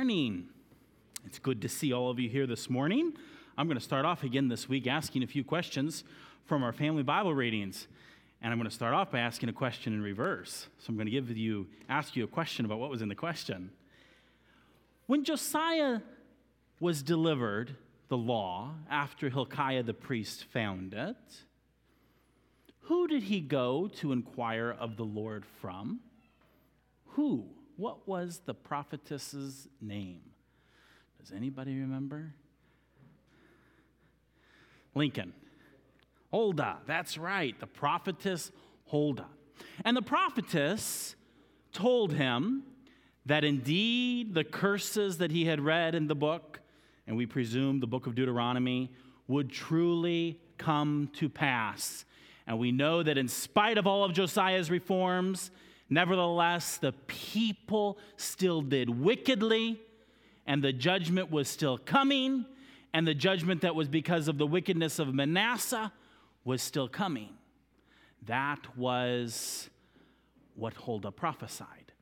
morning. It's good to see all of you here this morning. I'm going to start off again this week asking a few questions from our family Bible readings. And I'm going to start off by asking a question in reverse. So I'm going to give you ask you a question about what was in the question. When Josiah was delivered the law after Hilkiah the priest found it, who did he go to inquire of the Lord from? Who? What was the prophetess's name? Does anybody remember? Lincoln. Huldah, that's right, the prophetess Huldah. And the prophetess told him that indeed the curses that he had read in the book, and we presume the book of Deuteronomy, would truly come to pass. And we know that in spite of all of Josiah's reforms, nevertheless, the people still did wickedly, and the judgment was still coming, and the judgment that was because of the wickedness of Manasseh was still coming. That was what Huldah prophesied.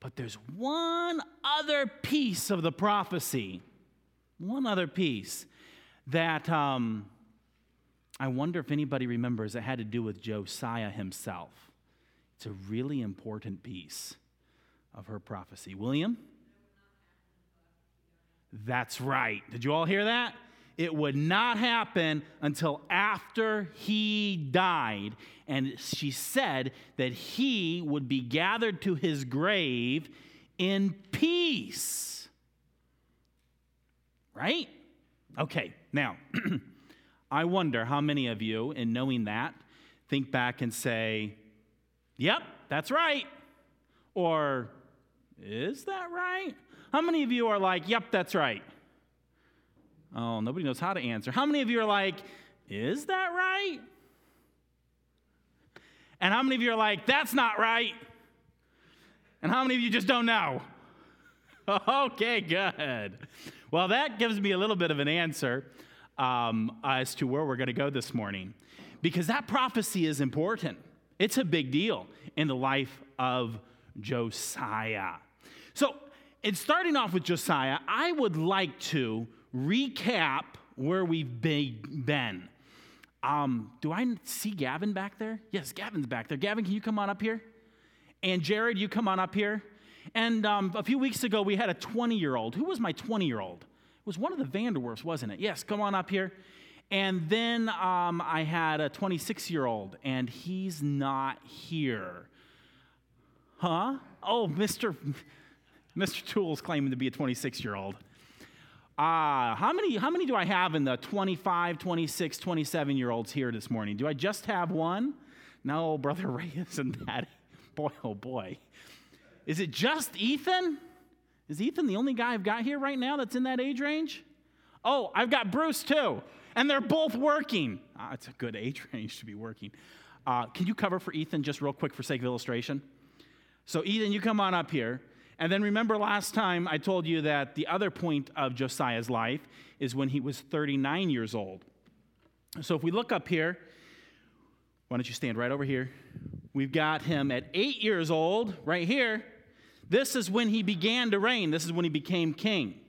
But there's one other piece of the prophecy, one other piece that um, I wonder if anybody remembers it had to do with Josiah himself. It's a really important piece of her prophecy. William? That's right. Did you all hear that? it would not happen until after he died. And she said that he would be gathered to his grave in peace. Right? Okay, now, I wonder how many of you, in knowing that, think back and say, Yep, that's right. Or, Is that right? How many of you are like, Yep, that's right? Oh, nobody knows how to answer. How many of you are like, is that right? And how many of you are like, that's not right? And how many of you just don't know? okay, good. Well, that gives me a little bit of an answer um, as to where we're going to go this morning. Because that prophecy is important, it's a big deal in the life of Josiah. So, in starting off with Josiah, I would like to recap where we've been. Um, do I see Gavin back there? Yes, Gavin's back there. Gavin, can you come on up here? And Jared, you come on up here. And um, a few weeks ago, we had a 20 year old. Who was my 20 year old? It was one of the Vanderwerfs, wasn't it? Yes, come on up here. And then um, I had a 26 year old, and he's not here. Huh? Oh, Mr. Mr. Toole's claiming to be a 26 year old. Ah, uh, how many how many do I have in the 25, 26, 27 year olds here this morning? Do I just have one? No, brother Ray isn't that. Boy, oh boy. Is it just Ethan? Is Ethan the only guy I've got here right now that's in that age range? Oh, I've got Bruce too. And they're both working. Ah, it's a good age range to be working. Uh, can you cover for Ethan just real quick for sake of illustration? So, Ethan, you come on up here. And then remember last time I told you that the other point of Josiah's life is when he was 39 years old. So if we look up here, why don't you stand right over here? We've got him at eight years old, right here. This is when he began to reign, this is when he became king.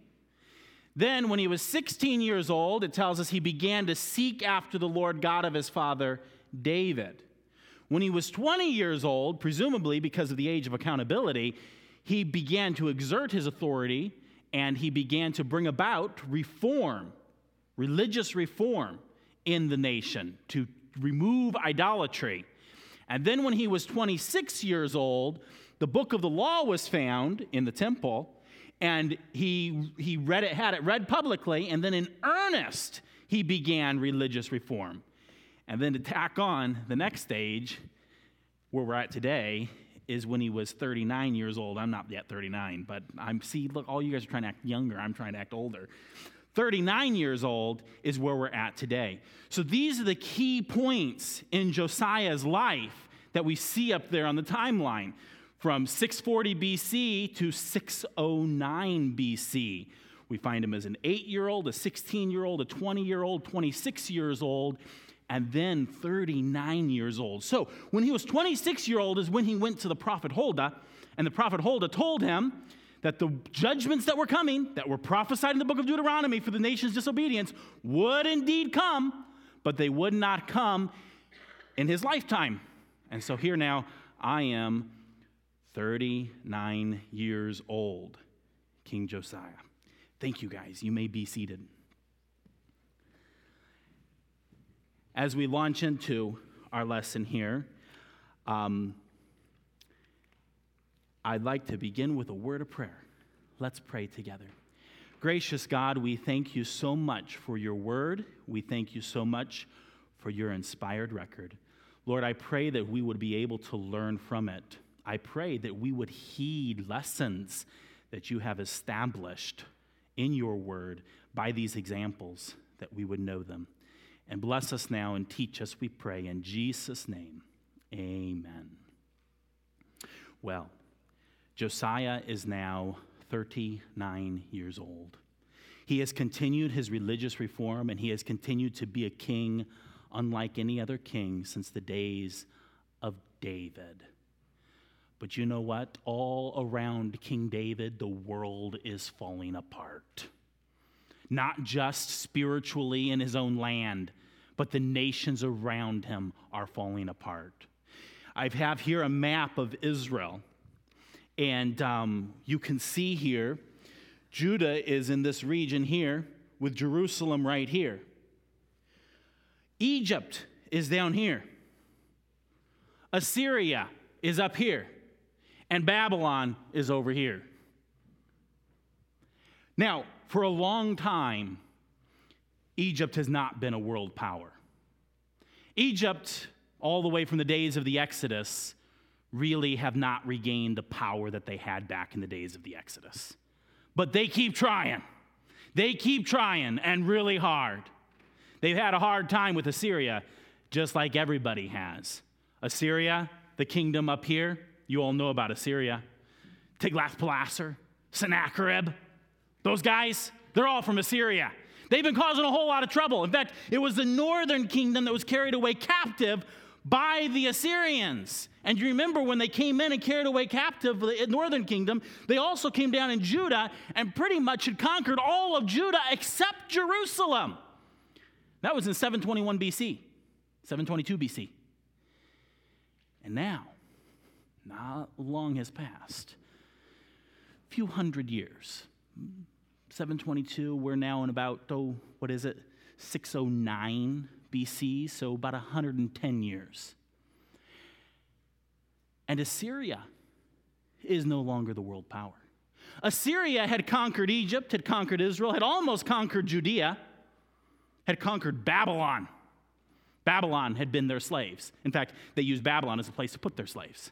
Then, when he was 16 years old, it tells us he began to seek after the Lord God of his father, David. When he was 20 years old, presumably because of the age of accountability, he began to exert his authority and he began to bring about reform, religious reform in the nation to remove idolatry. And then when he was 26 years old, the book of the law was found in the temple and he, he read it, had it read publicly, and then in earnest, he began religious reform. And then to tack on the next stage, where we're at today, is when he was 39 years old. I'm not yet 39, but I'm see, look, all you guys are trying to act younger. I'm trying to act older. 39 years old is where we're at today. So these are the key points in Josiah's life that we see up there on the timeline from 640 BC to 609 BC. We find him as an eight year old, a 16 year old, a 20 year old, 26 years old, and then 39 years old. So when he was 26 year old is when he went to the prophet Huldah, and the prophet Huldah told him that the judgments that were coming, that were prophesied in the book of Deuteronomy for the nation's disobedience, would indeed come, but they would not come in his lifetime. And so here now, I am 39 years old, King Josiah. Thank you, guys. You may be seated. As we launch into our lesson here, um, I'd like to begin with a word of prayer. Let's pray together. Gracious God, we thank you so much for your word. We thank you so much for your inspired record. Lord, I pray that we would be able to learn from it. I pray that we would heed lessons that you have established in your word by these examples, that we would know them. And bless us now and teach us, we pray. In Jesus' name, amen. Well, Josiah is now 39 years old. He has continued his religious reform and he has continued to be a king unlike any other king since the days of David. But you know what? All around King David, the world is falling apart. Not just spiritually in his own land, but the nations around him are falling apart. I have here a map of Israel. And um, you can see here, Judah is in this region here, with Jerusalem right here. Egypt is down here. Assyria is up here. And Babylon is over here. Now, for a long time, Egypt has not been a world power. Egypt, all the way from the days of the Exodus, really have not regained the power that they had back in the days of the Exodus. But they keep trying. They keep trying and really hard. They've had a hard time with Assyria, just like everybody has. Assyria, the kingdom up here, you all know about Assyria. Tiglath-Pileser, Sennacherib, those guys, they're all from Assyria. They've been causing a whole lot of trouble. In fact, it was the northern kingdom that was carried away captive by the Assyrians. And you remember when they came in and carried away captive the northern kingdom, they also came down in Judah and pretty much had conquered all of Judah except Jerusalem. That was in 721 BC, 722 BC. And now, not long has passed, a few hundred years. 722, we're now in about, oh, what is it, 609 BC, so about 110 years. And Assyria is no longer the world power. Assyria had conquered Egypt, had conquered Israel, had almost conquered Judea, had conquered Babylon. Babylon had been their slaves. In fact, they used Babylon as a place to put their slaves.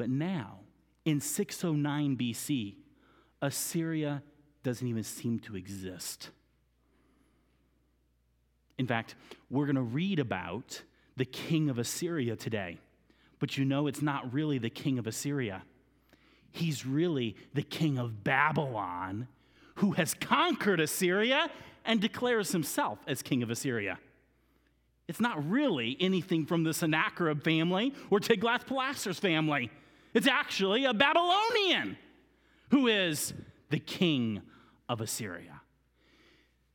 But now, in 609 BC, Assyria doesn't even seem to exist. In fact, we're going to read about the king of Assyria today. But you know, it's not really the king of Assyria. He's really the king of Babylon who has conquered Assyria and declares himself as king of Assyria. It's not really anything from the Sennacherib family or Tiglath-Pileser's family. It's actually a Babylonian who is the king of Assyria.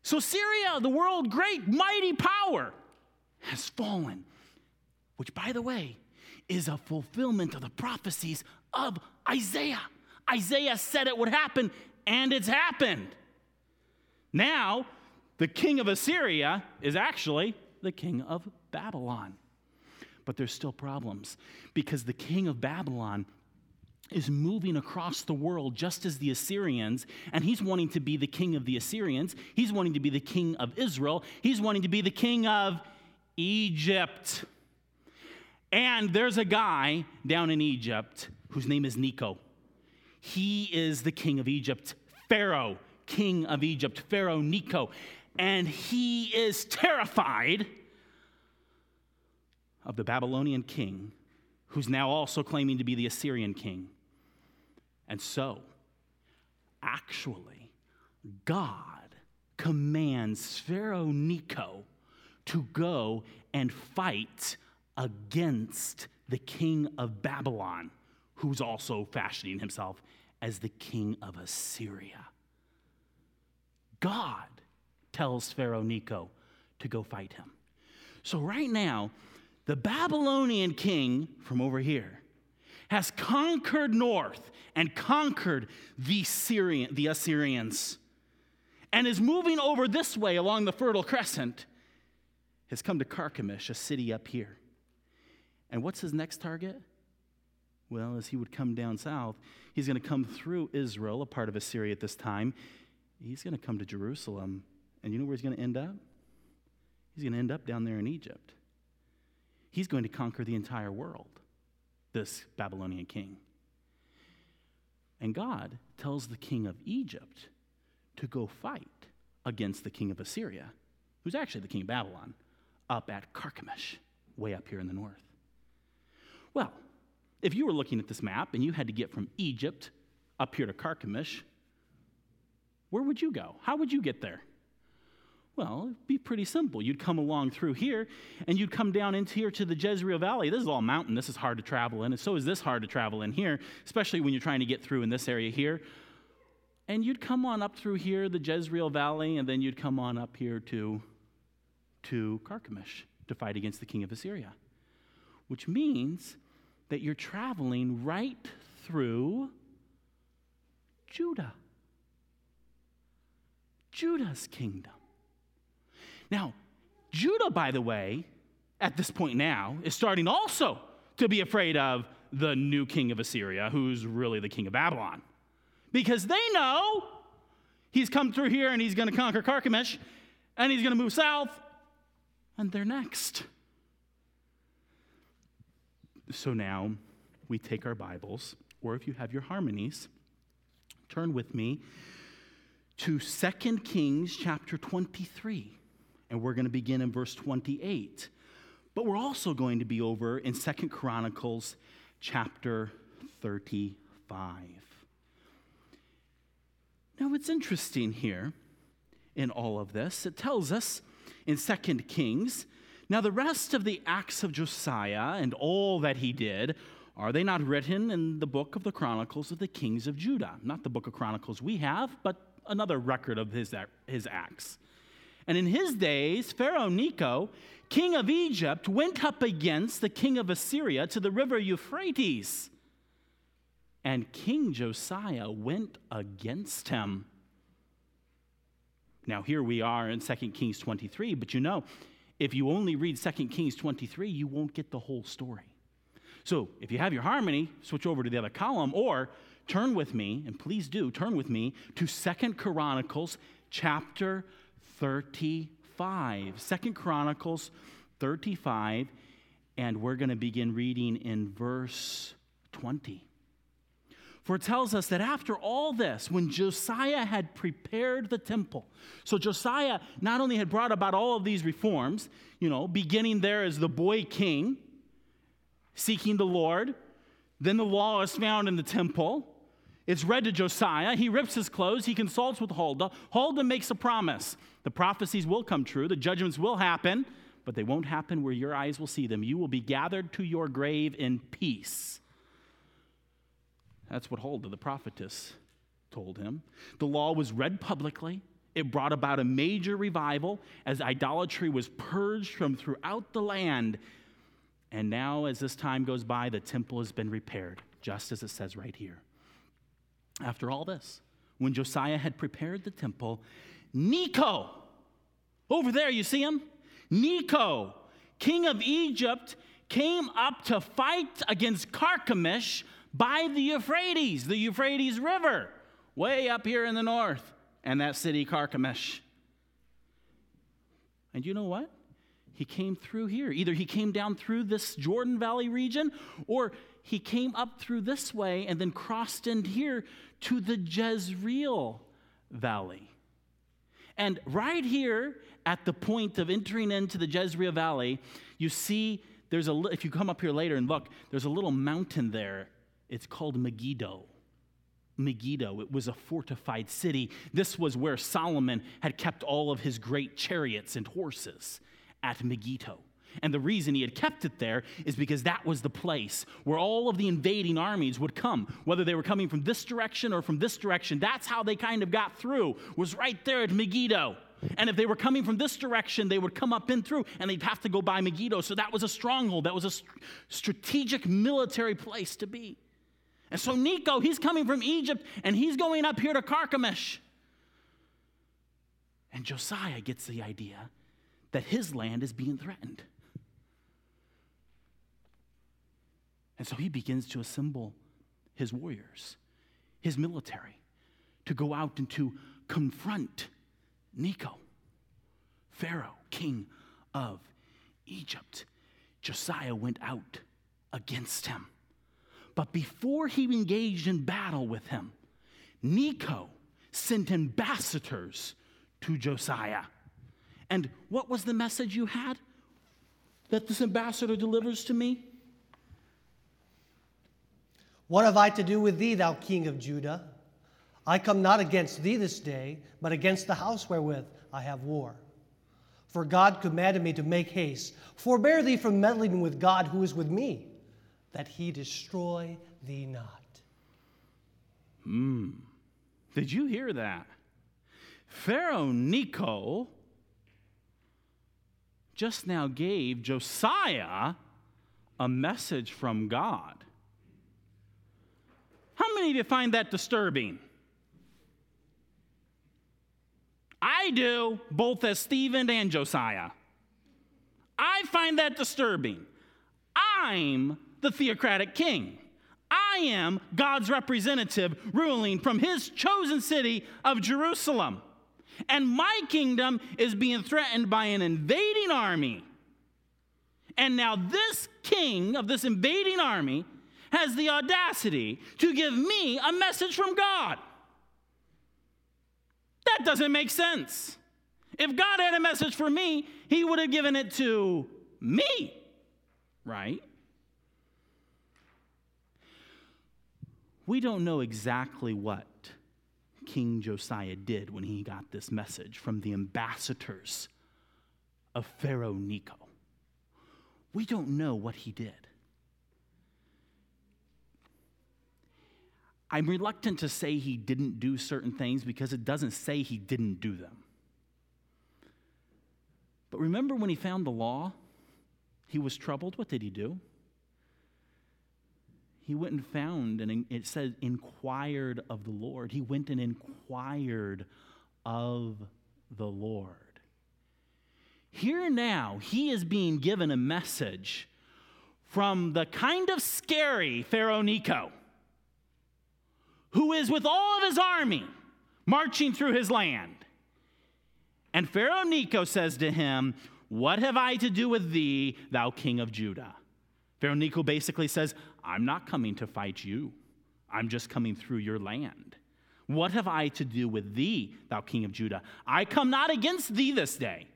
So, Syria, the world great, mighty power, has fallen, which, by the way, is a fulfillment of the prophecies of Isaiah. Isaiah said it would happen, and it's happened. Now, the king of Assyria is actually the king of Babylon. But there's still problems because the king of Babylon is moving across the world just as the Assyrians, and he's wanting to be the king of the Assyrians. He's wanting to be the king of Israel. He's wanting to be the king of Egypt. And there's a guy down in Egypt whose name is Necho. He is the king of Egypt, Pharaoh, king of Egypt, Pharaoh Necho. And he is terrified of the Babylonian king, who's now also claiming to be the Assyrian king. And so, actually, God commands Pharaoh Necho to go and fight against the king of Babylon, who's also fashioning himself as the king of Assyria. God tells Pharaoh Necho to go fight him. So, right now, the Babylonian king from over here has conquered north and conquered the, Syrian, the Assyrians and is moving over this way along the Fertile Crescent, has come to Carchemish, a city up here. And what's his next target? Well, as he would come down south, he's going to come through Israel, a part of Assyria at this time. He's going to come to Jerusalem. And you know where he's going to end up? He's going to end up down there in Egypt. He's going to conquer the entire world, this Babylonian king. And God tells the king of Egypt to go fight against the king of Assyria, who's actually the king of Babylon, up at Carchemish, way up here in the north. Well, if you were looking at this map and you had to get from Egypt up here to Carchemish, where would you go? How would you get there? Well, it'd be pretty simple. You'd come along through here and you'd come down into here to the Jezreel Valley. This is all mountain. This is hard to travel in. And so is this hard to travel in here, especially when you're trying to get through in this area here. And you'd come on up through here, the Jezreel Valley, and then you'd come on up here to, to Carchemish to fight against the king of Assyria. Which means that you're traveling right through Judah. Judah's kingdom. Now, Judah, by the way, at this point now, is starting also to be afraid of the new king of Assyria, who's really the king of Babylon. Because they know he's come through here and he's going to conquer Carchemish and he's going to move south, and they're next. So now we take our Bibles, or if you have your harmonies, turn with me to 2 Kings chapter 23 and we're going to begin in verse 28. But we're also going to be over in Second Chronicles chapter 35. Now, what's interesting here in all of this, it tells us in Second Kings, now the rest of the acts of Josiah and all that he did, are they not written in the book of the Chronicles of the kings of Judah? Not the book of Chronicles we have, but another record of his, his acts. And in his days, Pharaoh Necho, king of Egypt, went up against the king of Assyria to the river Euphrates. And King Josiah went against him. Now, here we are in 2 Kings 23, but you know, if you only read 2 Kings 23, you won't get the whole story. So, if you have your harmony, switch over to the other column, or turn with me, and please do turn with me to Second Chronicles chapter 35. Second Chronicles 35, and we're going to begin reading in verse 20. For it tells us that after all this, when Josiah had prepared the temple, so Josiah not only had brought about all of these reforms, you know, beginning there as the boy king, seeking the Lord, then the law is found in the temple. It's read to Josiah. He rips his clothes. He consults with Huldah. Huldah makes a promise. The prophecies will come true. The judgments will happen, but they won't happen where your eyes will see them. You will be gathered to your grave in peace. That's what Huldah, the prophetess, told him. The law was read publicly. It brought about a major revival as idolatry was purged from throughout the land. And now, as this time goes by, the temple has been repaired, just as it says right here. After all this, when Josiah had prepared the temple, Necho, over there, you see him? Necho, king of Egypt, came up to fight against Carchemish by the Euphrates, the Euphrates River, way up here in the north, and that city, Carchemish. And you know what? He came through here. Either he came down through this Jordan Valley region, or he came up through this way and then crossed in here to the Jezreel Valley. And right here at the point of entering into the Jezreel Valley, you see there's a, if you come up here later and look, there's a little mountain there. It's called Megiddo. Megiddo. It was a fortified city. This was where Solomon had kept all of his great chariots and horses at Megiddo. And the reason he had kept it there is because that was the place where all of the invading armies would come, whether they were coming from this direction or from this direction. That's how they kind of got through, was right there at Megiddo. And if they were coming from this direction, they would come up in through and they'd have to go by Megiddo. So that was a stronghold, that was a st- strategic military place to be. And so Necho, he's coming from Egypt and he's going up here to Carchemish. And Josiah gets the idea that his land is being threatened. And so he begins to assemble his warriors, his military, to go out and to confront Necho, Pharaoh, king of Egypt. Josiah went out against him. But before he engaged in battle with him, Necho sent ambassadors to Josiah. And what was the message you had that this ambassador delivers to me? What have I to do with thee, thou king of Judah? I come not against thee this day, but against the house wherewith I have war. For God commanded me to make haste. Forbear thee from meddling with God who is with me, that he destroy thee not. Hmm. Did you hear that? Pharaoh Necho just now gave Josiah a message from God. How many of you find that disturbing? I do, both as Stephen and Josiah. I find that disturbing. I'm the theocratic king. I am God's representative ruling from his chosen city of Jerusalem. And my kingdom is being threatened by an invading army. And now, this king of this invading army has the audacity to give me a message from God. That doesn't make sense. If God had a message for me, he would have given it to me, right? We don't know exactly what King Josiah did when he got this message from the ambassadors of Pharaoh Necho. We don't know what he did. I'm reluctant to say he didn't do certain things because it doesn't say he didn't do them. But remember when he found the law, he was troubled. What did he do? He went and found, and it says, inquired of the Lord. He went and inquired of the Lord. Here now, he is being given a message from the kind of scary Pharaoh Necho who is with all of his army marching through his land. And Pharaoh Necho says to him, What have I to do with thee, thou king of Judah? Pharaoh Necho basically says, I'm not coming to fight you, I'm just coming through your land. What have I to do with thee, thou king of Judah? I come not against thee this day,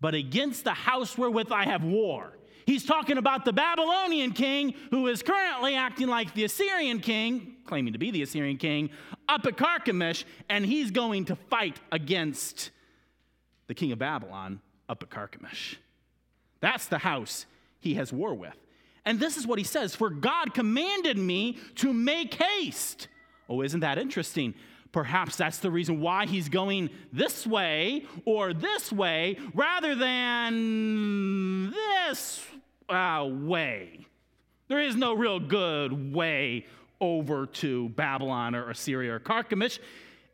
but against the house wherewith I have war. He's talking about the Babylonian king who is currently acting like the Assyrian king, claiming to be the Assyrian king, up at Carchemish, and he's going to fight against the king of Babylon up at Carchemish. That's the house he has war with. And this is what he says For God commanded me to make haste. Oh, isn't that interesting? Perhaps that's the reason why he's going this way or this way rather than this uh, way. There is no real good way over to Babylon or Assyria or Carchemish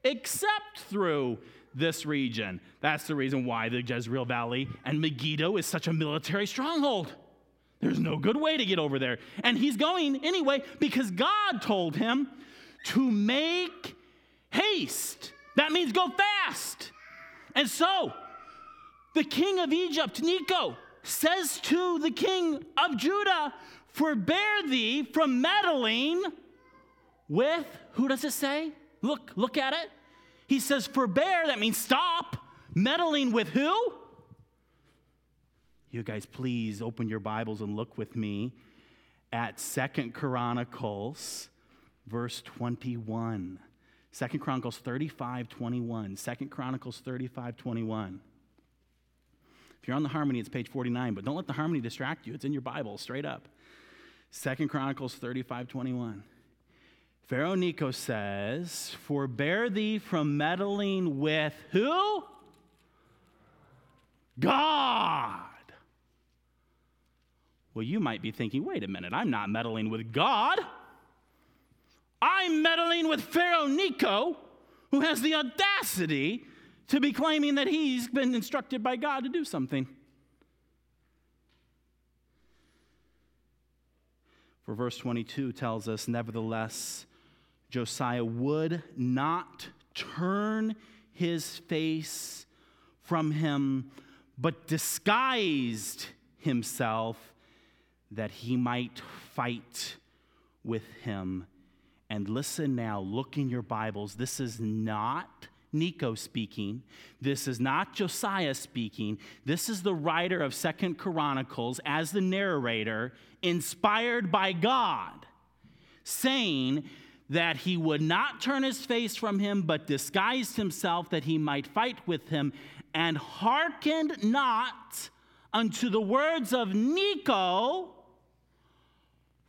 except through this region. That's the reason why the Jezreel Valley and Megiddo is such a military stronghold. There's no good way to get over there. And he's going anyway because God told him to make haste. That means go fast. And so, the king of Egypt, Necho, says to the king of Judah, Forbear thee from meddling with, who does it say? Look, look at it. He says, Forbear, that means stop. Meddling with who? You guys, please open your Bibles and look with me at Second Chronicles, verse 21. Second Chronicles 35, 21. Second Chronicles 35, 21 If you're on the harmony, it's page 49, but don't let the harmony distract you. It's in your Bible, straight up. Second Chronicles 35 21. Pharaoh Necho says, Forbear thee from meddling with who? God. Well, you might be thinking, wait a minute, I'm not meddling with God. I'm meddling with Pharaoh Necho, who has the audacity to be claiming that he's been instructed by God to do something. For verse 22 tells us, Nevertheless, Josiah would not turn his face from him, but disguised himself that he might fight with him. And listen now, look in your Bibles. This is not Necho speaking. This is not Josiah speaking. This is the writer of Second Chronicles as the narrator, inspired by God, saying that he would not turn his face from him, but disguised himself that he might fight with him, and hearkened not unto the words of Necho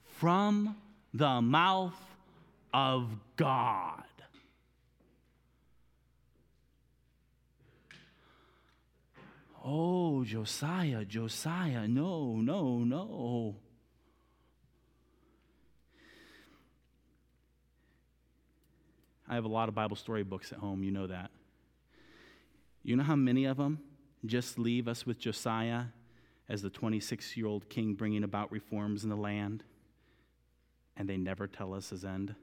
from the mouth of God. Oh, Josiah, Josiah, no, no, no. I have a lot of Bible story books at home, you know that. You know how many of them just leave us with Josiah as the 26 year old king bringing about reforms in the land? And they never tell us his end.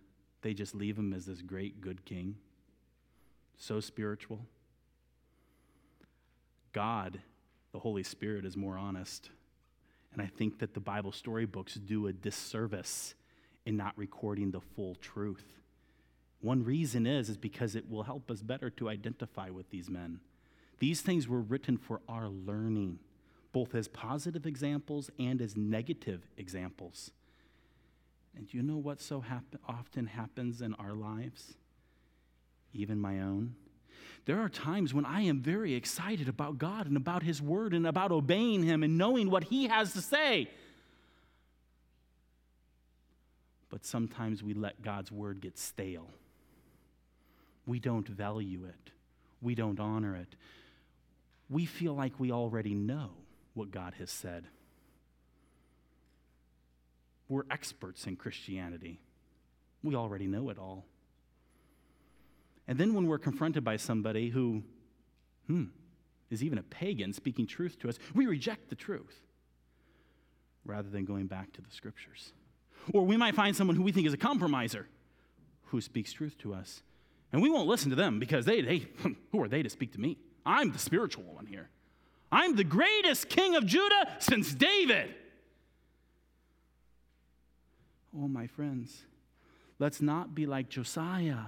They just leave him as this great, good king. So spiritual. God, the Holy Spirit, is more honest. And I think that the Bible storybooks do a disservice in not recording the full truth. One reason is is because it will help us better to identify with these men. These things were written for our learning, both as positive examples and as negative examples. And you know what so often happens in our lives? Even my own. There are times when I am very excited about God and about His Word and about obeying Him and knowing what He has to say. But sometimes we let God's Word get stale. We don't value it, we don't honor it. We feel like we already know what God has said. We're experts in Christianity. We already know it all. And then when we're confronted by somebody who, hmm, is even a pagan speaking truth to us, we reject the truth rather than going back to the scriptures. Or we might find someone who we think is a compromiser who speaks truth to us. And we won't listen to them because they, they who are they to speak to me? I'm the spiritual one here. I'm the greatest king of Judah since David. Oh, my friends, let's not be like Josiah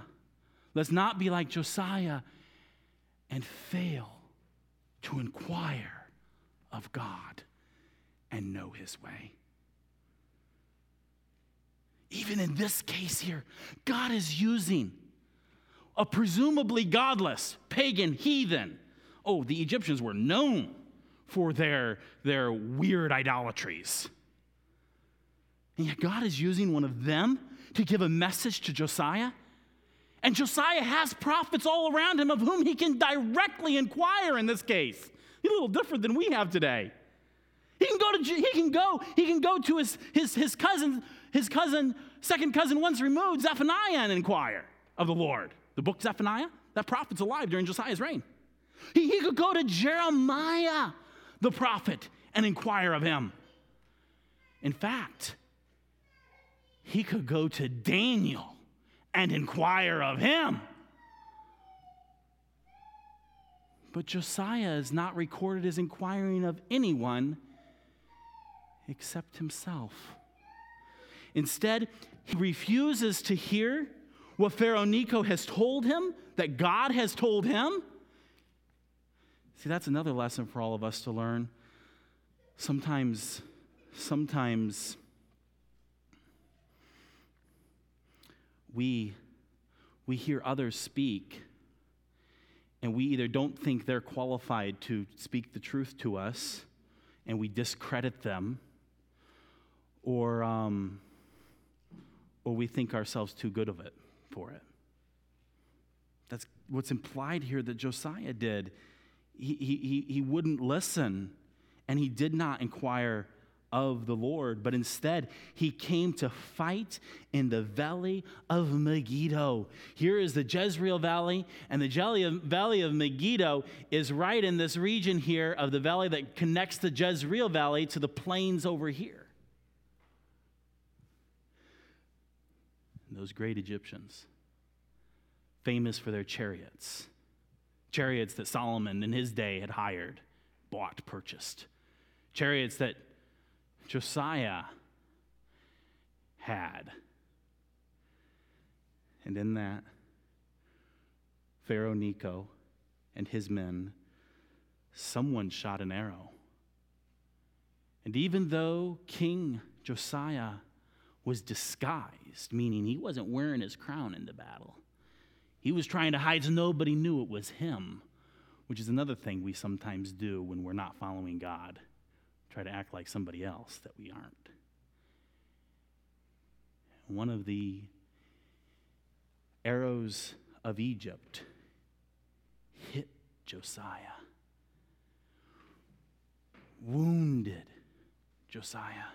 Let's not be like Josiah and fail to inquire of God and know his way. Even in this case here, God is using a presumably godless pagan heathen. Oh, the Egyptians were known for their, their weird idolatries. And yet, God is using one of them to give a message to Josiah and Josiah has prophets all around him of whom he can directly inquire in this case. He's a little different than we have today. He can go to he can go he can go to his his his cousin his cousin second cousin once removed Zephaniah and inquire of the Lord. The book Zephaniah that prophet's alive during Josiah's reign. He, he could go to Jeremiah the prophet and inquire of him. In fact, he could go to Daniel and inquire of him. But Josiah is not recorded as inquiring of anyone except himself. Instead, he refuses to hear what Pharaoh Necho has told him, that God has told him. See, that's another lesson for all of us to learn. Sometimes, sometimes we, we hear others speak and we either don't think they're qualified to speak the truth to us and we discredit them, or, um, or we think ourselves too good of it for it. That's what's implied here that Josiah did. He, he, he wouldn't listen and he did not inquire of the Lord, but instead he came to fight in the valley of Megiddo. Here is the Jezreel Valley, and the valley of Megiddo is right in this region here of the valley that connects the Jezreel Valley to the plains over here. And those great Egyptians, famous for their chariots, chariots that Solomon in his day had hired, bought, purchased, chariots that Josiah had. And in that, Pharaoh Necho and his men, someone shot an arrow. And even though King Josiah was disguised, meaning he wasn't wearing his crown in the battle, he was trying to hide so nobody knew it was him, which is another thing we sometimes do when we're not following God try to act like somebody else that we aren't. One of the arrows of Egypt hit Josiah, wounded Josiah.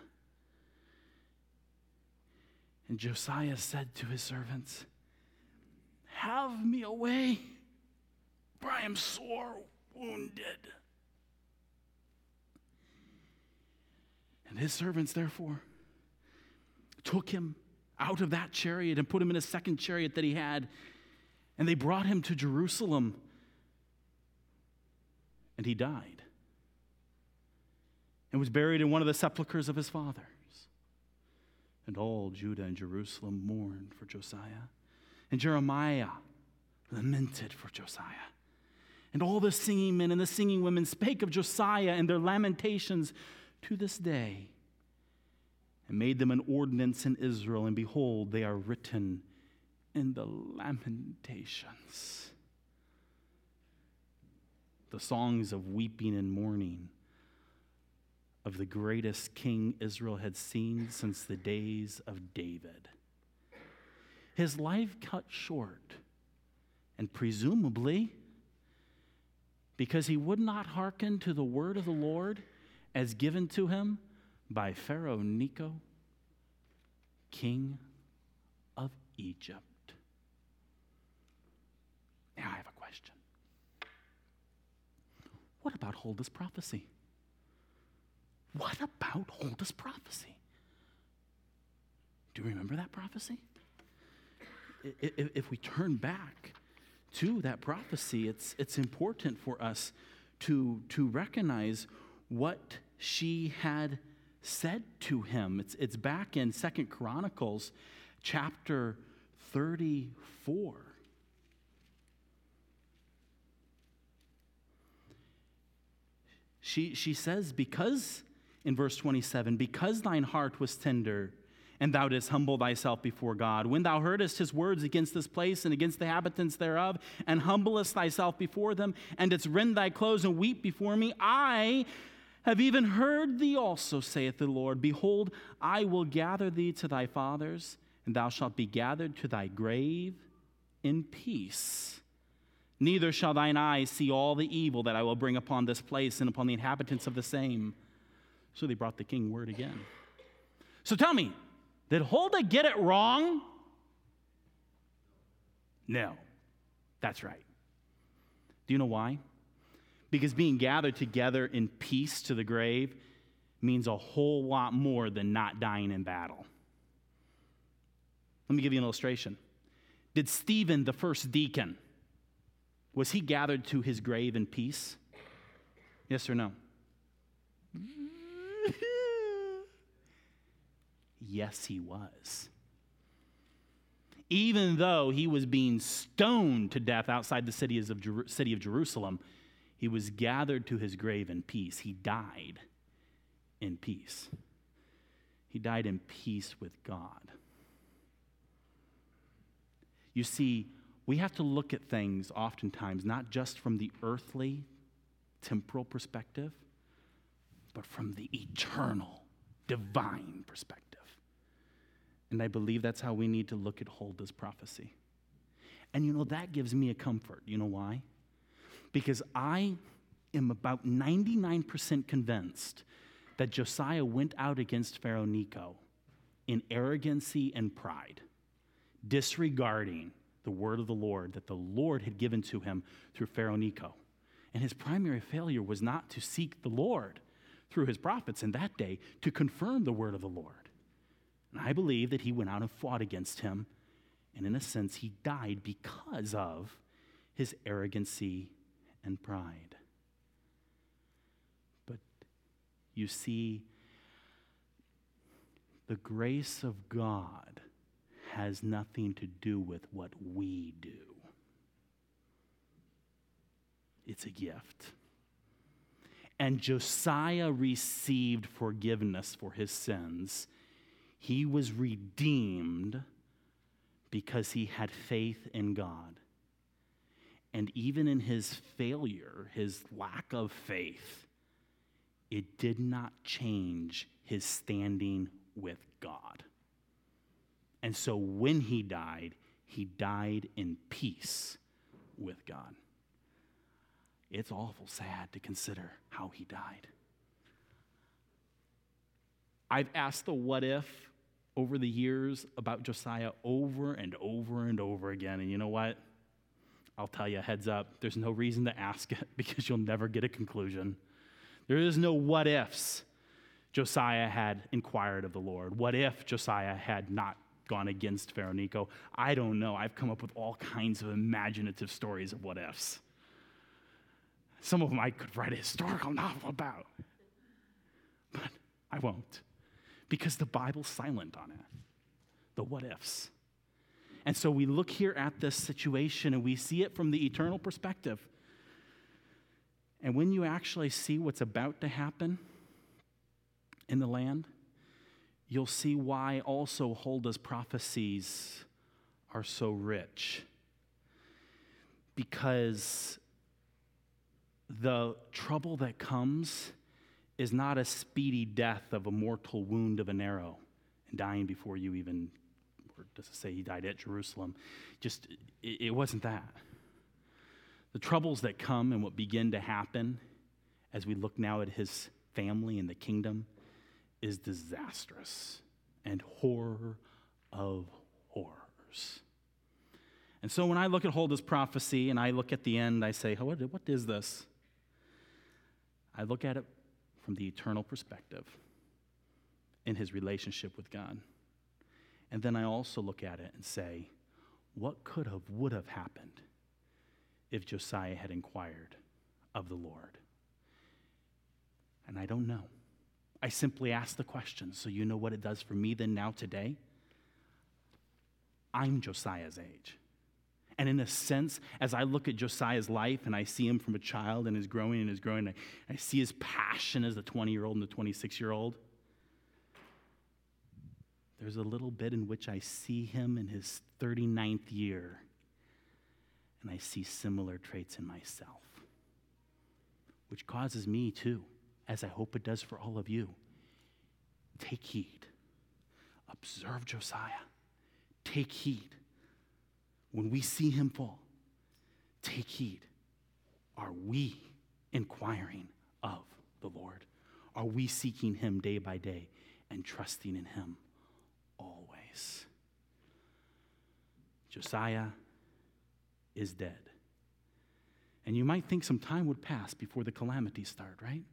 And Josiah said to his servants, Have me away, for I am sore wounded. And his servants, therefore, took him out of that chariot and put him in a second chariot that he had, and they brought him to Jerusalem, and he died and was buried in one of the sepulchres of his fathers. And all Judah and Jerusalem mourned for Josiah, and Jeremiah lamented for Josiah. And all the singing men and the singing women spake of Josiah and their lamentations to this day and made them an ordinance in Israel, and behold, they are written in the Lamentations. The songs of weeping and mourning of the greatest king Israel had seen since the days of David. His life cut short, and presumably because he would not hearken to the word of the Lord as given to him by Pharaoh Necho, king of Egypt. Now I have a question. What about Huldah's prophecy? What about Huldah's prophecy? Do you remember that prophecy? If we turn back to that prophecy, it's, it's important for us to, to recognize what she had said to him. It's, it's back in Second Chronicles chapter 34. She, she says, because, in verse 27, because thine heart was tender, and thou didst humble thyself before God. When thou heardest his words against this place and against the inhabitants thereof, and humblest thyself before them, and didst rend thy clothes and weep before me, I have even heard thee also, saith the Lord. Behold, I will gather thee to thy fathers, and thou shalt be gathered to thy grave in peace. Neither shall thine eyes see all the evil that I will bring upon this place and upon the inhabitants of the same. So they brought the king word again. So tell me, did Huldah get it wrong? No, that's right. Do you know why? Because being gathered together in peace to the grave means a whole lot more than not dying in battle. Let me give you an illustration. Did Stephen, the first deacon, was he gathered to his grave in peace? Yes or no? yes, he was. Even though he was being stoned to death outside the city of, Jerusalem, he was gathered to his grave in peace. He died in peace. He died in peace with God. You see, we have to look at things oftentimes not just from the earthly, temporal perspective, but from the eternal, divine perspective. And I believe that's how we need to look at Huldah's prophecy. And you know, that gives me a comfort. You know why? Because I am about 99% convinced that Josiah went out against Pharaoh Necho in arrogancy and pride, disregarding the word of the Lord that the Lord had given to him through Pharaoh Necho. And his primary failure was not to seek the Lord through his prophets in that day to confirm the word of the Lord. And I believe that he went out and fought against him. And in a sense, he died because of his arrogancy and pride. But you see, the grace of God has nothing to do with what we do, it's a gift. And Josiah received forgiveness for his sins. He was redeemed because he had faith in God. And even in his failure, his lack of faith, it did not change his standing with God. And so when he died, he died in peace with God. It's awful sad to consider how he died. I've asked the what if over the years about Josiah over and over and over again. And you know what? I'll tell you, heads up, there's no reason to ask it because you'll never get a conclusion. There is no what ifs. Josiah had inquired of the Lord. What if Josiah had not gone against Pharaoh Necho? I don't know. I've come up with all kinds of imaginative stories of what ifs. Some of them I could write a historical novel about, but I won't because the Bible's silent on it. The what ifs. And so we look here at this situation and we see it from the eternal perspective. And when you actually see what's about to happen in the land, you'll see why also Huldah's prophecies are so rich. Because the trouble that comes is not a speedy death of a mortal wound of an arrow and dying before you even, does it say he died at Jerusalem? Just, it, it wasn't that. The troubles that come and what begin to happen as we look now at his family and the kingdom is disastrous and horror of horrors. And so when I look at Huldah's prophecy and I look at the end, I say, what, what is this? I look at it from the eternal perspective in his relationship with God. And then I also look at it and say, what could have, would have happened if Josiah had inquired of the Lord? And I don't know. I simply ask the question so you know what it does for me then now today. I'm Josiah's age. And in a sense, as I look at Josiah's life and I see him from a child and is growing and is growing, I, see his passion as the 20 year old and the 26 year old. There's a little bit in which I see him in his 39th year, and I see similar traits in myself, which causes me too, as I hope it does for all of you. Take heed. Observe Josiah. Take heed when we see him fall, take heed. Are we inquiring of the Lord? Are we seeking him day by day and trusting in him always? Josiah is dead. And you might think some time would pass before the calamities start, right?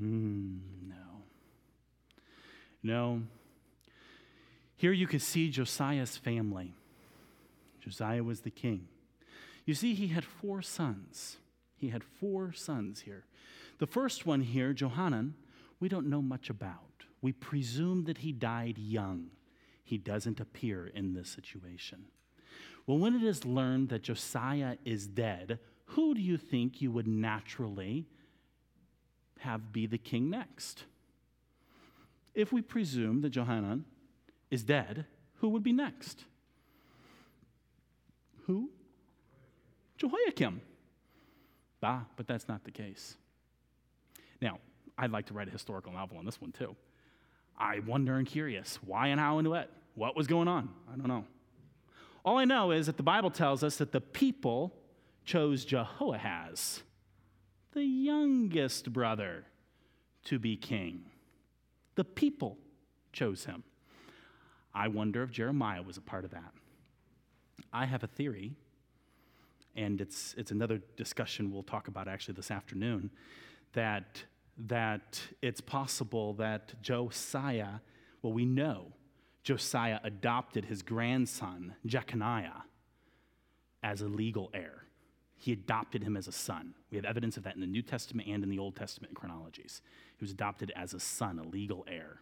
Mm, no. No. Here you can see Josiah's family. Josiah was the king. You see, he had four sons. He had four sons here. The first one here, Johanan, we don't know much about. We presume that he died young. He doesn't appear in this situation. Well, when it is learned that Josiah is dead, who do you think you would naturally have be the king next? If we presume that Johanan is dead, who would be next? Who? Jehoiakim. Bah, but that's not the case. Now, I'd like to write a historical novel on this one too. I wonder and curious why and how and what. What was going on? I don't know. All I know is that the Bible tells us that the people chose Jehoahaz, the youngest brother, to be king. The people chose him. I wonder if Jeremiah was a part of that. I have a theory, and it's, it's another discussion we'll talk about actually this afternoon, that, that it's possible that Josiah, well, we know Josiah adopted his grandson, Jeconiah, as a legal heir. He adopted him as a son. We have evidence of that in the New Testament and in the Old Testament chronologies. He was adopted as a son, a legal heir,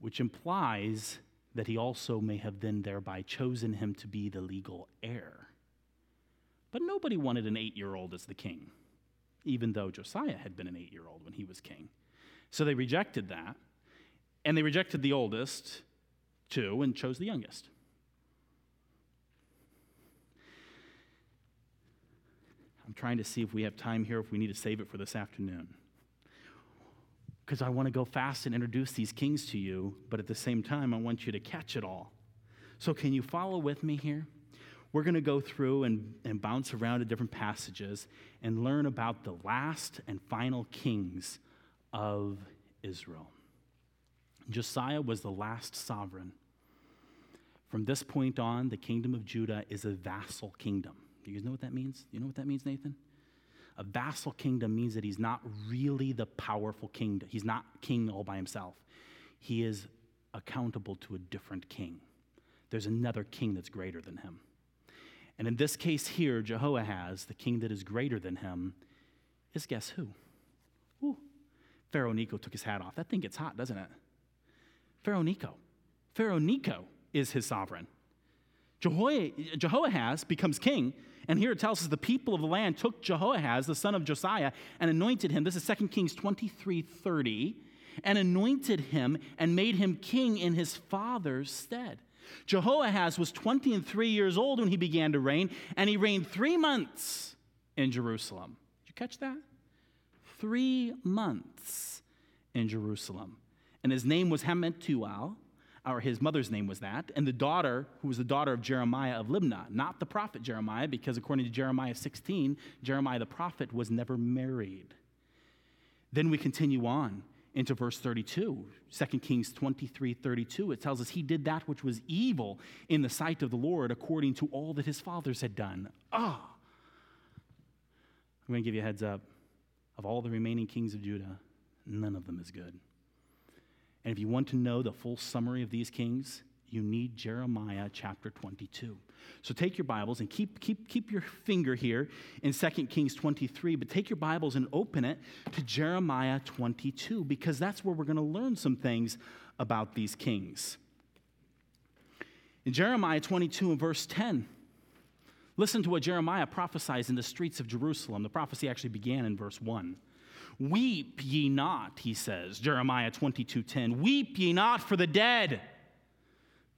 which implies that he also may have then thereby chosen him to be the legal heir. But nobody wanted an eight year old as the king, even though Josiah had been an eight year old when he was king. So they rejected that, and they rejected the oldest, too, and chose the youngest. I'm trying to see if we have time here, if we need to save it for this afternoon. Because I want to go fast and introduce these kings to you, but at the same time, I want you to catch it all. So, can you follow with me here? We're going to go through and, and bounce around to different passages and learn about the last and final kings of Israel. Josiah was the last sovereign. From this point on, the kingdom of Judah is a vassal kingdom. Do you guys know what that means? You know what that means, Nathan? A vassal kingdom means that he's not really the powerful king. He's not king all by himself. He is accountable to a different king. There's another king that's greater than him. And in this case here, Jehoahaz, the king that is greater than him, is guess who? Ooh. Pharaoh Necho took his hat off. That thing gets hot, doesn't it? Pharaoh Necho. Pharaoh Necho is his sovereign. Jehoahaz becomes king, and here it tells us the people of the land took Jehoahaz, the son of Josiah, and anointed him. This is 2 Kings 23 30, and anointed him and made him king in his father's stead. Jehoahaz was 20 and 3 years old when he began to reign, and he reigned three months in Jerusalem. Did you catch that? Three months in Jerusalem. And his name was Hamutal or his mother's name was that, and the daughter, who was the daughter of Jeremiah of Libnah, not the prophet Jeremiah, because according to Jeremiah 16, Jeremiah the prophet was never married. Then we continue on into verse 32, 2 Kings 23 32. It tells us he did that which was evil in the sight of the Lord according to all that his fathers had done. Ah! I'm going to give you a heads up. Of all the remaining kings of Judah, none of them is good. And if you want to know the full summary of these kings, you need Jeremiah chapter 22. So take your Bibles and keep, keep, keep your finger here in 2 Kings 23, but take your Bibles and open it to Jeremiah 22 because that's where we're going to learn some things about these kings. In Jeremiah 22 and verse 10, listen to what Jeremiah prophesies in the streets of Jerusalem. The prophecy actually began in verse 1. Weep ye not, he says, Jeremiah 22:10. Weep ye not for the dead.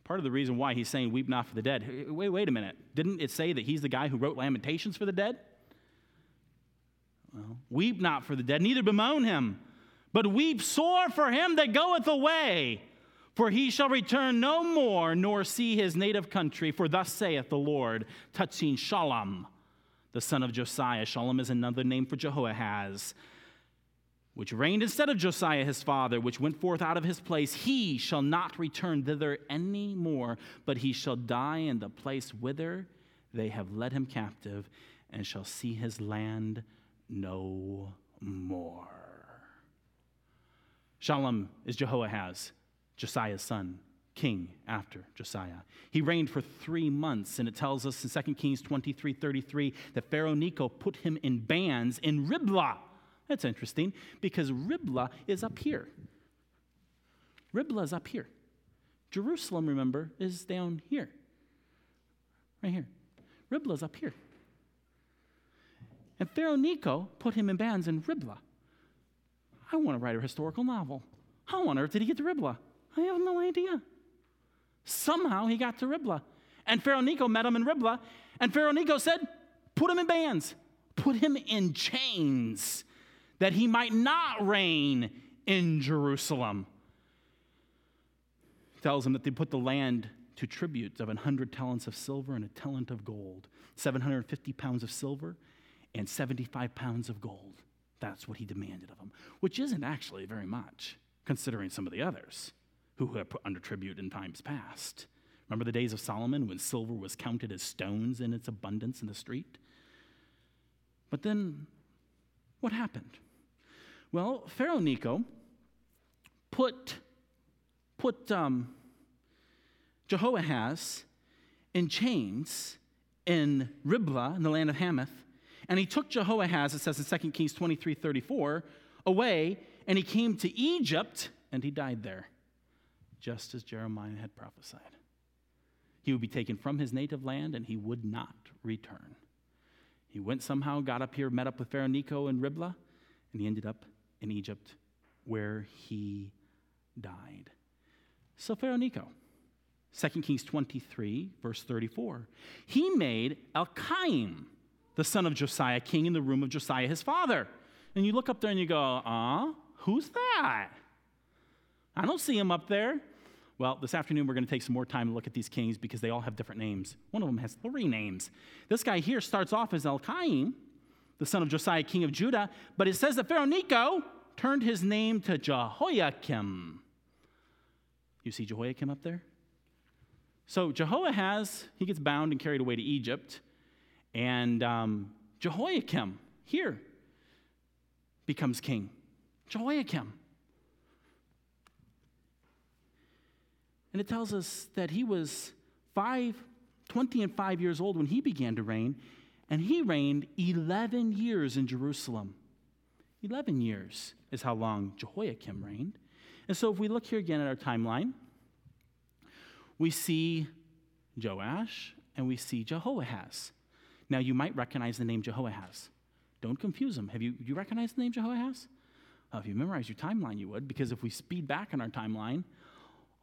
Part of the reason why he's saying weep not for the dead. Wait, wait a minute. Didn't it say that he's the guy who wrote Lamentations for the dead? Well, weep not for the dead, neither bemoan him, but weep sore for him that goeth away. For he shall return no more, nor see his native country. For thus saith the Lord, touching Shallum, the son of Josiah. Shallum is another name for Jehoahaz which reigned instead of Josiah his father, which went forth out of his place, he shall not return thither any more, but he shall die in the place whither they have led him captive, and shall see his land no more. Shallum is Jehoahaz, Josiah's son, king after Josiah. He reigned for three months, and it tells us in 2 Kings 23 33 that Pharaoh Necho put him in bands in Riblah that's interesting because Riblah is up here. Riblah is up here. Jerusalem, remember, is down here. Right here. Riblah is up here. And Pharaoh Necho put him in bands in Riblah. I want to write a historical novel. How on earth did he get to Riblah? I have no idea. Somehow he got to Riblah. And Pharaoh Necho met him in Riblah, and Pharaoh Necho said, Put him in bands, put him in chains, that he might not reign in Jerusalem. Tells him that they put the land to tribute of 100 talents of silver and a talent of gold, 750 pounds of silver and 75 pounds of gold. That's what he demanded of him, which isn't actually very much, considering some of the others who have put under tribute in times past. Remember the days of Solomon when silver was counted as stones in its abundance in the street? But then, what happened? Well, Pharaoh Necho put, put um, Jehoahaz in chains in Riblah in the land of Hamath. And he took Jehoahaz, it says in 2 Kings 23 34, away, and he came to Egypt, and he died there, just as Jeremiah had prophesied. He would be taken from his native land, and he would not return. He went somehow, got up here, met up with Pharaoh Necho in Riblah, and he ended up in Egypt, where he died. So, Pharaoh Necho, 2 Kings 23, verse 34. He made Eliakim, the son of Josiah, king in the room of Josiah, his father. And you look up there and you go, uh, who's that? I don't see him up there. Well, this afternoon we're going to take some more time to look at these kings because they all have different names. One of them has three names. This guy here starts off as Eliakim, the son of Josiah, king of Judah, but it says that Pharaoh Necho turned his name to Jehoiakim. You see Jehoiakim up there? So Jehoahaz, he gets bound and carried away to Egypt. And um, Jehoiakim, here, becomes king. Jehoiakim. And it tells us that he was five, 20 and 5 years old when he began to reign, and he reigned 11 years in Jerusalem. 11 years is how long Jehoiakim reigned. And so if we look here again at our timeline, we see Joash and we see Jehoahaz. Now, you might recognize the name Jehoahaz. Don't confuse them. Have you, you recognize the name Jehoahaz? Uh, if you memorize your timeline, you would, because if we speed back in our timeline,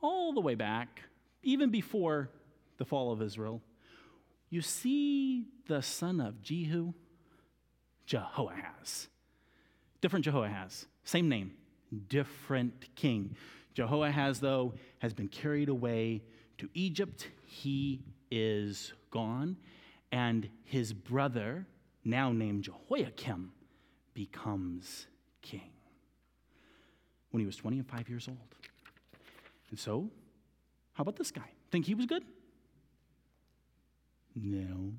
all the way back, even before the fall of Israel, you see the son of Jehu, Jehoahaz. Different Jehoahaz, same name, different king. Jehoahaz, though, has been carried away to Egypt. He is gone. And his brother, now named Jehoiakim, becomes king when he was 20 and 5 years old. And so, how about this guy? Think he was good? No.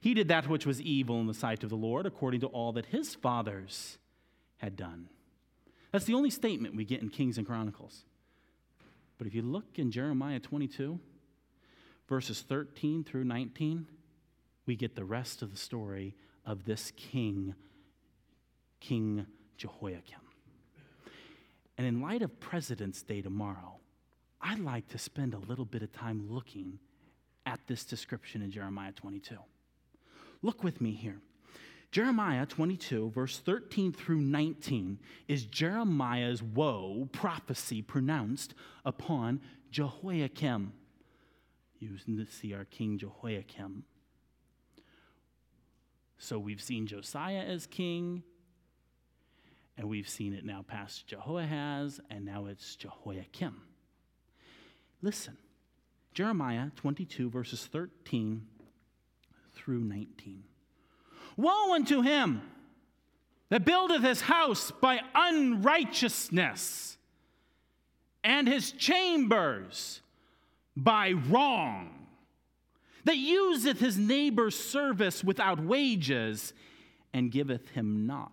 He did that which was evil in the sight of the Lord, according to all that his fathers had done. That's the only statement we get in Kings and Chronicles. But if you look in Jeremiah 22, verses 13 through 19, we get the rest of the story of this king, King Jehoiakim. And in light of President's Day tomorrow, I'd like to spend a little bit of time looking at this description in Jeremiah 22. Look with me here. Jeremiah 22, verse 13 through 19, is Jeremiah's woe prophecy pronounced upon Jehoiakim. You see our king Jehoiakim. So we've seen Josiah as king, and we've seen it now past Jehoahaz, and now it's Jehoiakim. Listen, Jeremiah 22, verses 13 through 19. Woe unto him that buildeth his house by unrighteousness, and his chambers by wrong, that useth his neighbor's service without wages, and giveth him not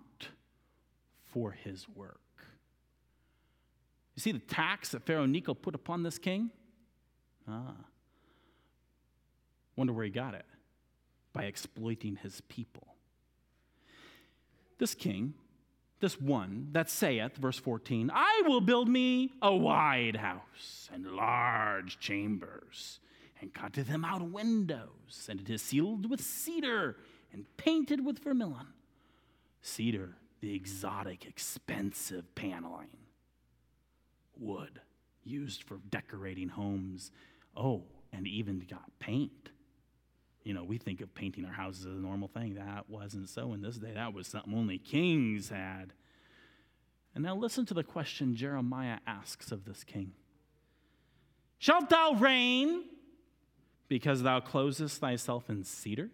for his work. You see the tax that Pharaoh Necho put upon this king? Ah. Wonder where he got it. By exploiting his people this king, this one that saith, verse 14, I will build me a wide house and large chambers, and cutteth them out windows, and it is ceiled with cedar and painted with vermilion. Cedar, the exotic, expensive paneling. Wood, used for decorating homes. Oh, and even got paint. You know, we think of painting our houses as a normal thing. That wasn't so in this day. That was something only kings had. And now listen to the question Jeremiah asks of this king Shalt thou reign because thou closest thyself in cedar?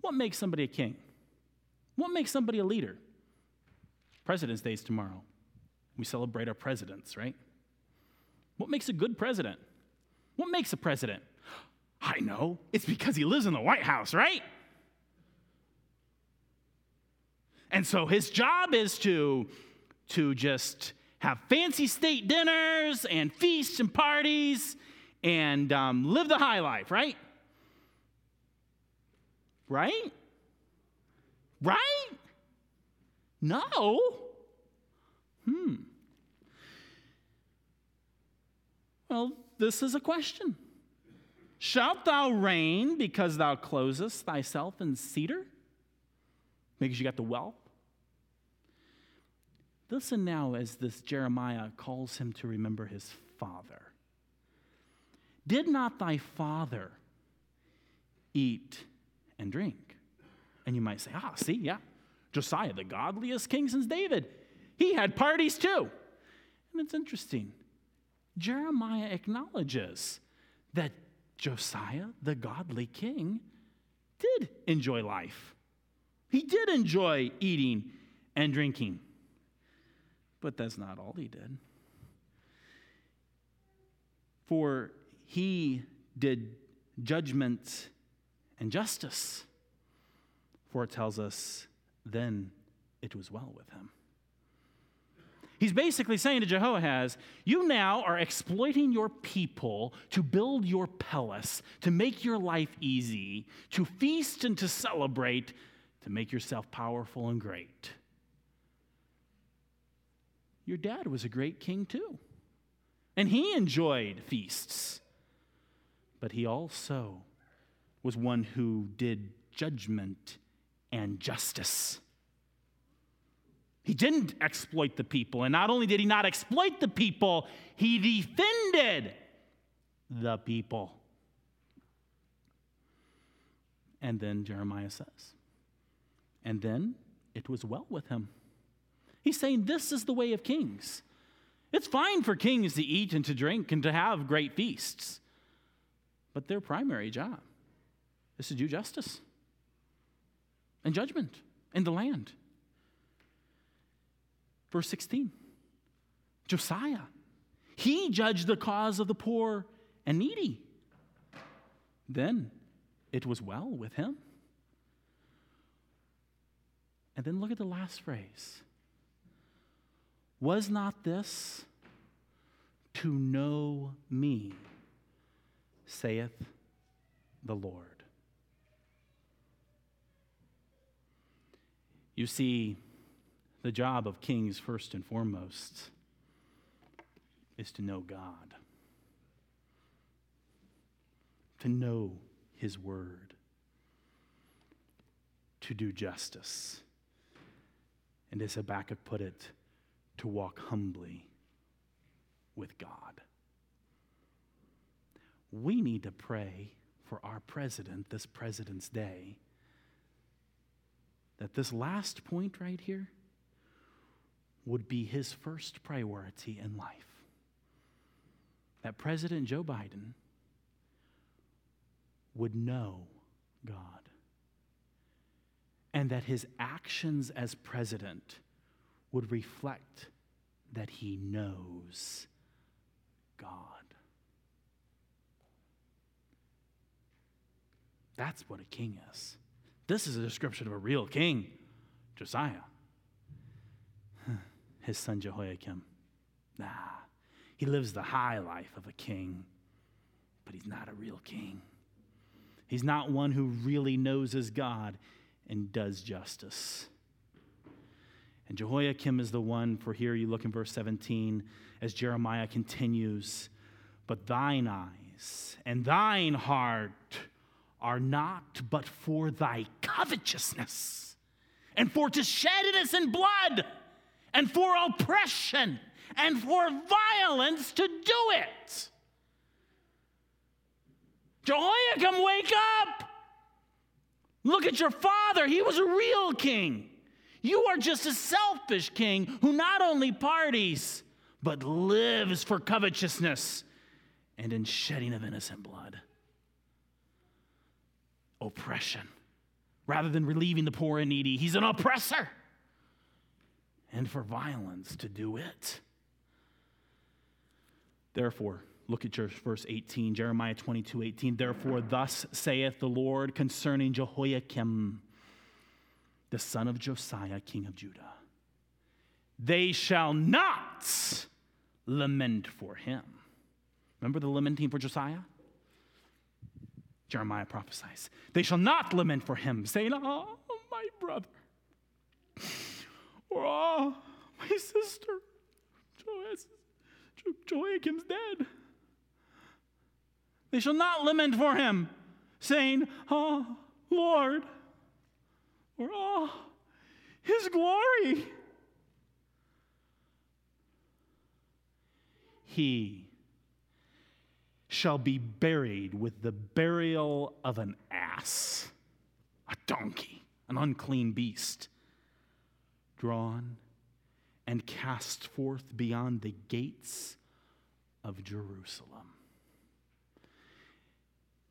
What makes somebody a king? What makes somebody a leader? President's Day is tomorrow. We celebrate our presidents, right? What makes a good president? What makes a president? I know. It's because he lives in the White House, right? And so his job is to, to just have fancy state dinners and feasts and parties and um, live the high life, right? Right? Right? No. Hmm. Well, this is a question. Shalt thou reign because thou closest thyself in cedar? Because you got the wealth? Listen now as this Jeremiah calls him to remember his father. Did not thy father eat and drink? And you might say, ah, see, yeah, Josiah, the godliest king since David, he had parties too. And it's interesting. Jeremiah acknowledges that Josiah, the godly king, did enjoy life. He did enjoy eating and drinking. But that's not all he did. For he did judgment and justice. For it tells us, then it was well with him. He's basically saying to Jehoahaz, You now are exploiting your people to build your palace, to make your life easy, to feast and to celebrate, to make yourself powerful and great. Your dad was a great king too. And he enjoyed feasts. But he also was one who did judgment and justice. He didn't exploit the people. And not only did he not exploit the people, he defended the people. And then Jeremiah says, and then it was well with him. He's saying this is the way of kings. It's fine for kings to eat and to drink and to have great feasts, but their primary job is to do justice and judgment in the land. Verse 16 Josiah, he judged the cause of the poor and needy. Then it was well with him. And then look at the last phrase was not this to know me, saith the Lord? You see, the job of kings, first and foremost, is to know God, to know His Word, to do justice. And as Habakkuk put it, to walk humbly with God. We need to pray for our president this President's Day that this last point right here would be his first priority in life. That President Joe Biden would know God and that his actions as president would reflect that he knows God. That's what a king is. This is a description of a real king, Josiah. His son Jehoiakim. Nah, he lives the high life of a king, but he's not a real king. He's not one who really knows his God and does justice. And Jehoiakim is the one, for here you look in verse 17, as Jeremiah continues, but thine eyes and thine heart are not but for thy covetousness, and for to shed innocent blood, and for oppression and for violence to do it. Jehoiakim, wake up! Look at your father. He was a real king. You are just a selfish king who not only parties, but lives for covetousness and in shedding of innocent blood. Oppression. Rather than relieving the poor and needy, he's an oppressor. And for violence to do it. Therefore, look at your verse 18, Jeremiah 22 18. Therefore, thus saith the Lord concerning Jehoiakim, the son of Josiah, king of Judah. They shall not lament for him. Remember the lamenting for Josiah? Jeremiah prophesies. They shall not lament for him, saying, Oh, my brother, or Oh, my sister, Joachim's dead. They shall not lament for him, saying, Oh, Lord, or Oh, his glory. He shall be buried with the burial of an ass, a donkey, an unclean beast, drawn and cast forth beyond the gates of Jerusalem.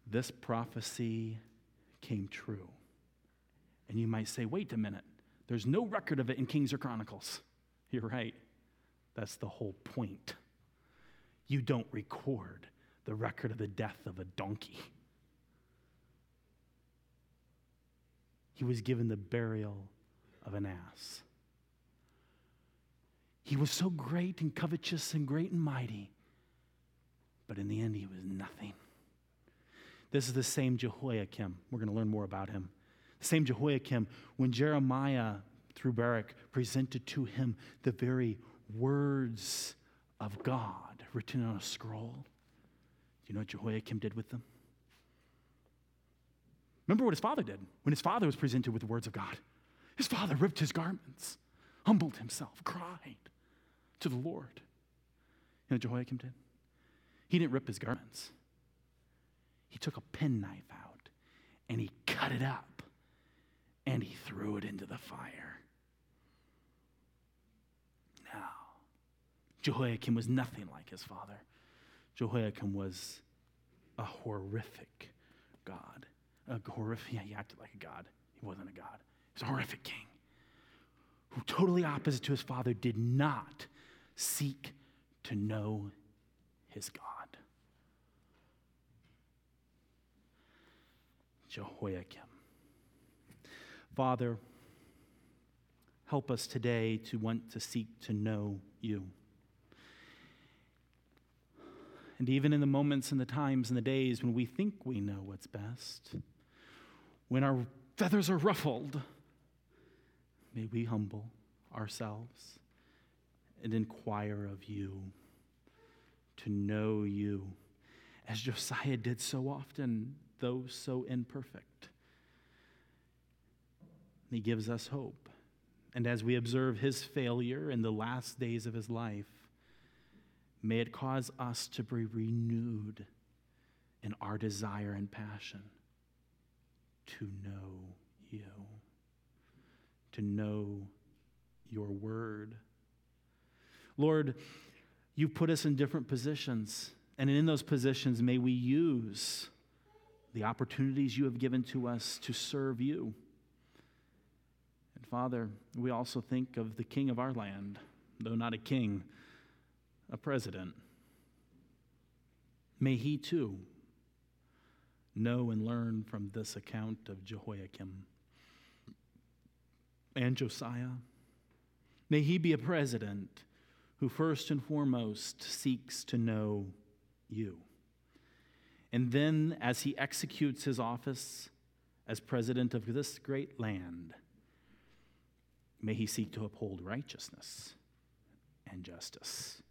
This prophecy came true. And you might say, wait a minute, there's no record of it in Kings or Chronicles. You're right. That's the whole point. You don't record the record of the death of a donkey. He was given the burial of an ass. He was so great and covetous and great and mighty, but in the end, he was nothing. This is the same Jehoiakim. We're going to learn more about him. The same Jehoiakim, when Jeremiah, through Baruch, presented to him the very words of God written on a scroll. You know what Jehoiakim did with them? Remember what his father did when his father was presented with the words of God. His father ripped his garments, humbled himself, cried to the Lord. You know what Jehoiakim did? He didn't rip his garments. He took a penknife out and he cut it up and he threw it into the fire. Now, Jehoiakim was nothing like his father. Jehoiakim was a horrific God. A horrific, yeah, he acted like a God. He wasn't a God. He was a horrific king who, totally opposite to his father, did not seek to know his God. Jehoiakim. Father, help us today to want to seek to know you. And even in the moments and the times and the days when we think we know what's best, when our feathers are ruffled, may we humble ourselves and inquire of you, to know you, as Josiah did so often, though so imperfect. He gives us hope. And as we observe his failure in the last days of his life, may it cause us to be renewed in our desire and passion to know you, to know your word. Lord, You've put us in different positions, and in those positions, may we use the opportunities you have given to us to serve you. And Father, we also think of the king of our land, though not a king, a president. May he too know and learn from this account of Jehoiakim and Josiah. May he be a president who first and foremost seeks to know you. And then, as he executes his office as president of this great land, may he seek to uphold righteousness and justice.